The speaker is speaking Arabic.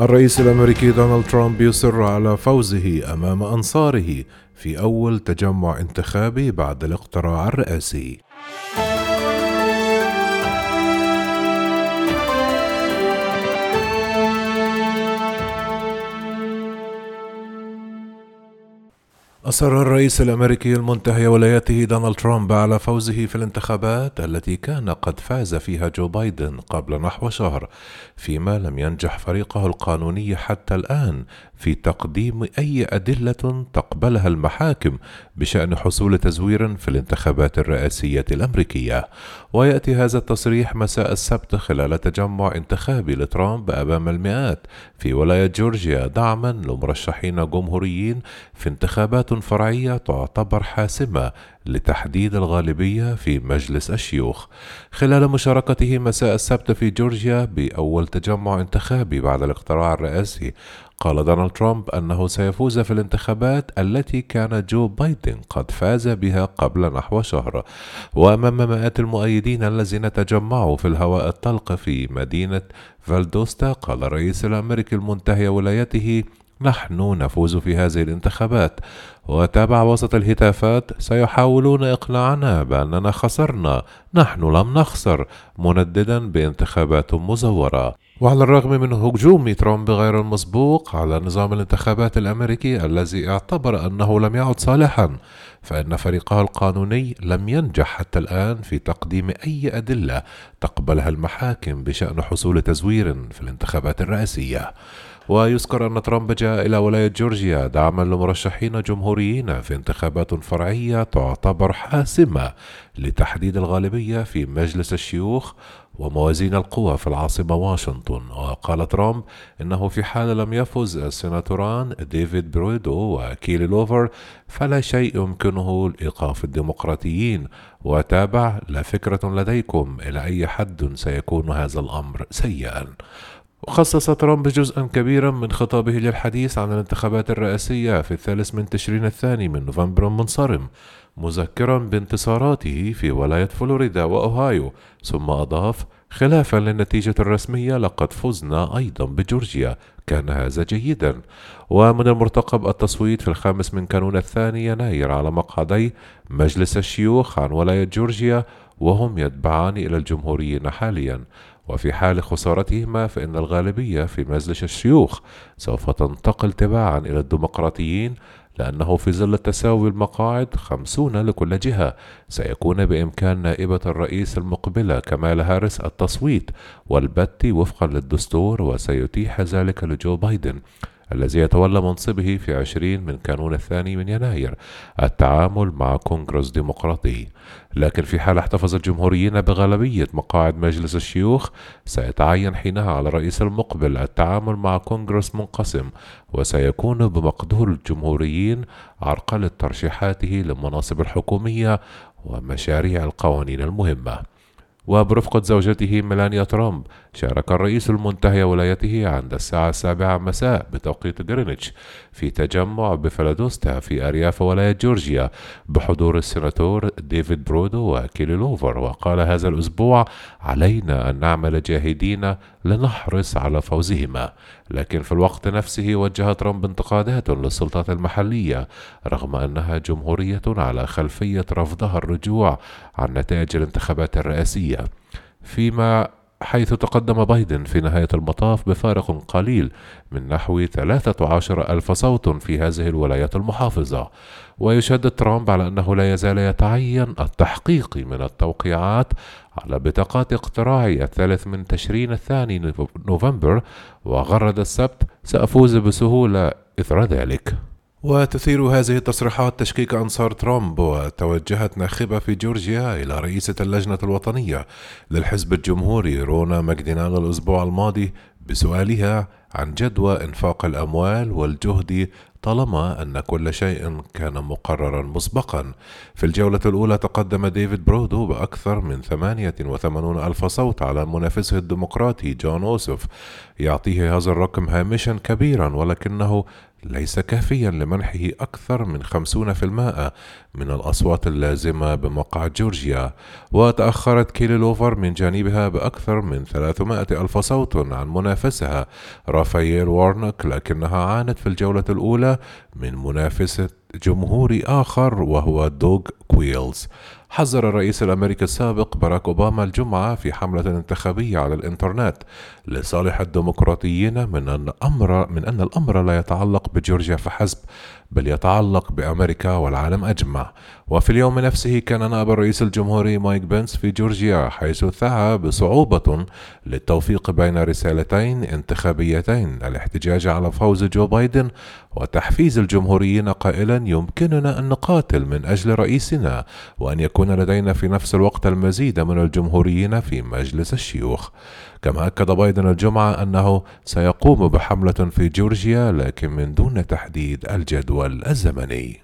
الرئيس الأمريكي دونالد ترامب يصر على فوزه أمام أنصاره في أول تجمع انتخابي بعد الاقتراع الرئاسي. أصر الرئيس الأمريكي المنتهي ولايته دونالد ترامب على فوزه في الانتخابات التي كان قد فاز فيها جو بايدن قبل نحو شهر، فيما لم ينجح فريقه القانوني حتى الآن في تقديم أي أدلة تقبلها المحاكم بشأن حصول تزوير في الانتخابات الرئاسية الأمريكية، ويأتي هذا التصريح مساء السبت خلال تجمع انتخابي لترامب أمام المئات في ولاية جورجيا دعما لمرشحين جمهوريين في انتخابات فرعية تعتبر حاسمة لتحديد الغالبية في مجلس الشيوخ. خلال مشاركته مساء السبت في جورجيا بأول تجمع انتخابي بعد الاقتراع الرئاسي قال دونالد ترامب أنه سيفوز في الانتخابات التي كان جو بايدن قد فاز بها قبل نحو شهر. وأمام مئات المؤيدين الذين تجمعوا في الهواء الطلق في مدينة فالدوستا قال الرئيس الأمريكي المنتهي ولايته نحن نفوز في هذه الانتخابات وتابع وسط الهتافات سيحاولون إقناعنا بأننا خسرنا نحن لم نخسر منددا بانتخابات مزورة. وعلى الرغم من هجوم ترامب غير المسبوق على نظام الانتخابات الأمريكي الذي اعتبر أنه لم يعد صالحا فإن فريقه القانوني لم ينجح حتى الآن في تقديم أي أدلة تقبلها المحاكم بشأن حصول تزوير في الانتخابات الرئاسية. ويذكر أن ترامب جاء إلى ولاية جورجيا دعما لمرشحين جمهوريين في انتخابات فرعية تعتبر حاسمة لتحديد الغالبية في مجلس الشيوخ وموازين القوى في العاصمة واشنطن. وقال ترامب إنه في حال لم يفز السيناتوران ديفيد بيردو وكيلي لوفلر فلا شيء يمكنه لإيقاف الديمقراطيين. وتابع لا فكرة لديكم إلى أي حد سيكون هذا الأمر سيئا. وخصص ترامب جزءا كبيرا من خطابه للحديث عن الانتخابات الرئاسية في الثالث من تشرين الثاني من نوفمبر المنصرم مذكرا بانتصاراته في ولاية فلوريدا وأوهايو ثم أضاف خلافا للنتيجة الرسمية لقد فزنا أيضا بجورجيا كان هذا جيدا. ومن المرتقب التصويت في الخامس من كانون الثاني يناير على مقعدي مجلس الشيوخ عن ولاية جورجيا وهم يتبعان إلى الجمهوريين حاليا. وفي حال خسارتهما فإن الغالبية في مجلس الشيوخ سوف تنتقل تباعا إلى الديمقراطيين لأنه في ظل تساوي المقاعد خمسون لكل جهة. سيكون بإمكان نائبة الرئيس المقبلة كمال هارس التصويت والبت وفقا للدستور وسيتيح ذلك لجو بايدن. الذي يتولى منصبه في عشرين من كانون الثاني من يناير التعامل مع كونغرس ديمقراطي. لكن في حال احتفظ الجمهوريين بغالبية مقاعد مجلس الشيوخ سيتعين حينها على الرئيس المقبل التعامل مع كونغرس منقسم وسيكون بمقدور الجمهوريين عرقلة ترشيحاته للمناصب الحكومية ومشاريع القوانين المهمة. وبرفقة زوجته ميلانيا ترامب شارك الرئيس المنتهي ولايته عند الساعة السابعة مساء بتوقيت غرينتش في تجمع بفالدوستا في أرياف ولاية جورجيا بحضور السيناتور ديفيد بيردو وكيلي لوفلر. وقال هذا الأسبوع علينا أن نعمل جاهدين لنحرص على فوزهما لكن في الوقت نفسه وجه ترامب انتقادات للسلطات المحلية رغم أنها جمهورية على خلفية رفضها الرجوع عن نتائج الانتخابات الرئاسية. فيما حيث تقدم بايدن في نهاية المطاف بفارق قليل من نحو 13 ألف صوت في هذه الولايات المحافظة. ويشدد ترامب على أنه لا يزال يتعين التحقيق من التوقيعات على بطاقات اقتراعي الثالث من تشرين الثاني نوفمبر وغرد السبت سأفوز بسهولة إثر ذلك. وتثير هذه التصريحات تشكيك أنصار ترامب وتوجهت ناخبة في جورجيا إلى رئيسة اللجنة الوطنية للحزب الجمهوري رونا ماكدينال الأسبوع الماضي بسؤالها عن جدوى إنفاق الأموال والجهد طالما أن كل شيء كان مقررا مسبقا. في الجولة الأولى تقدم ديفيد بيردو بأكثر من 88 ألف صوت على منافسه الديمقراطي جون أوسوف يعطيه هذا الرقم هامشا كبيرا ولكنه ليس كافيا لمنحه أكثر من 50% من الأصوات اللازمة بمقعد جورجيا وتأخرت كيلي لوفلر من جانبها بأكثر من 300 ألف صوت عن منافسها رافائيل وارنوك لكنها عانت في الجولة الأولى من منافسة جمهوري آخر وهو دوغ كولينز. حذر الرئيس الأمريكي السابق باراك أوباما الجمعة في حملة انتخابية على الإنترنت لصالح الديمقراطيين من أن الأمر من أن الأمر لا يتعلق بجورجيا فحسب بل يتعلق بأمريكا والعالم أجمع. وفي اليوم نفسه كان نائب الرئيس الجمهوري مايك بنس في جورجيا حيث سعى بصعوبة للتوفيق بين رسالتين انتخابيتين الاحتجاج على فوز جو بايدن وتحفيز الجمهوريين قائلا يمكننا أن نقاتل من أجل رئيسنا وأن يكون لدينا في نفس الوقت المزيد من الجمهوريين في مجلس الشيوخ. كما أكد بايدن الجمعة أنه سيقوم بحملة في جورجيا لكن من دون تحديد الجدول الزمني.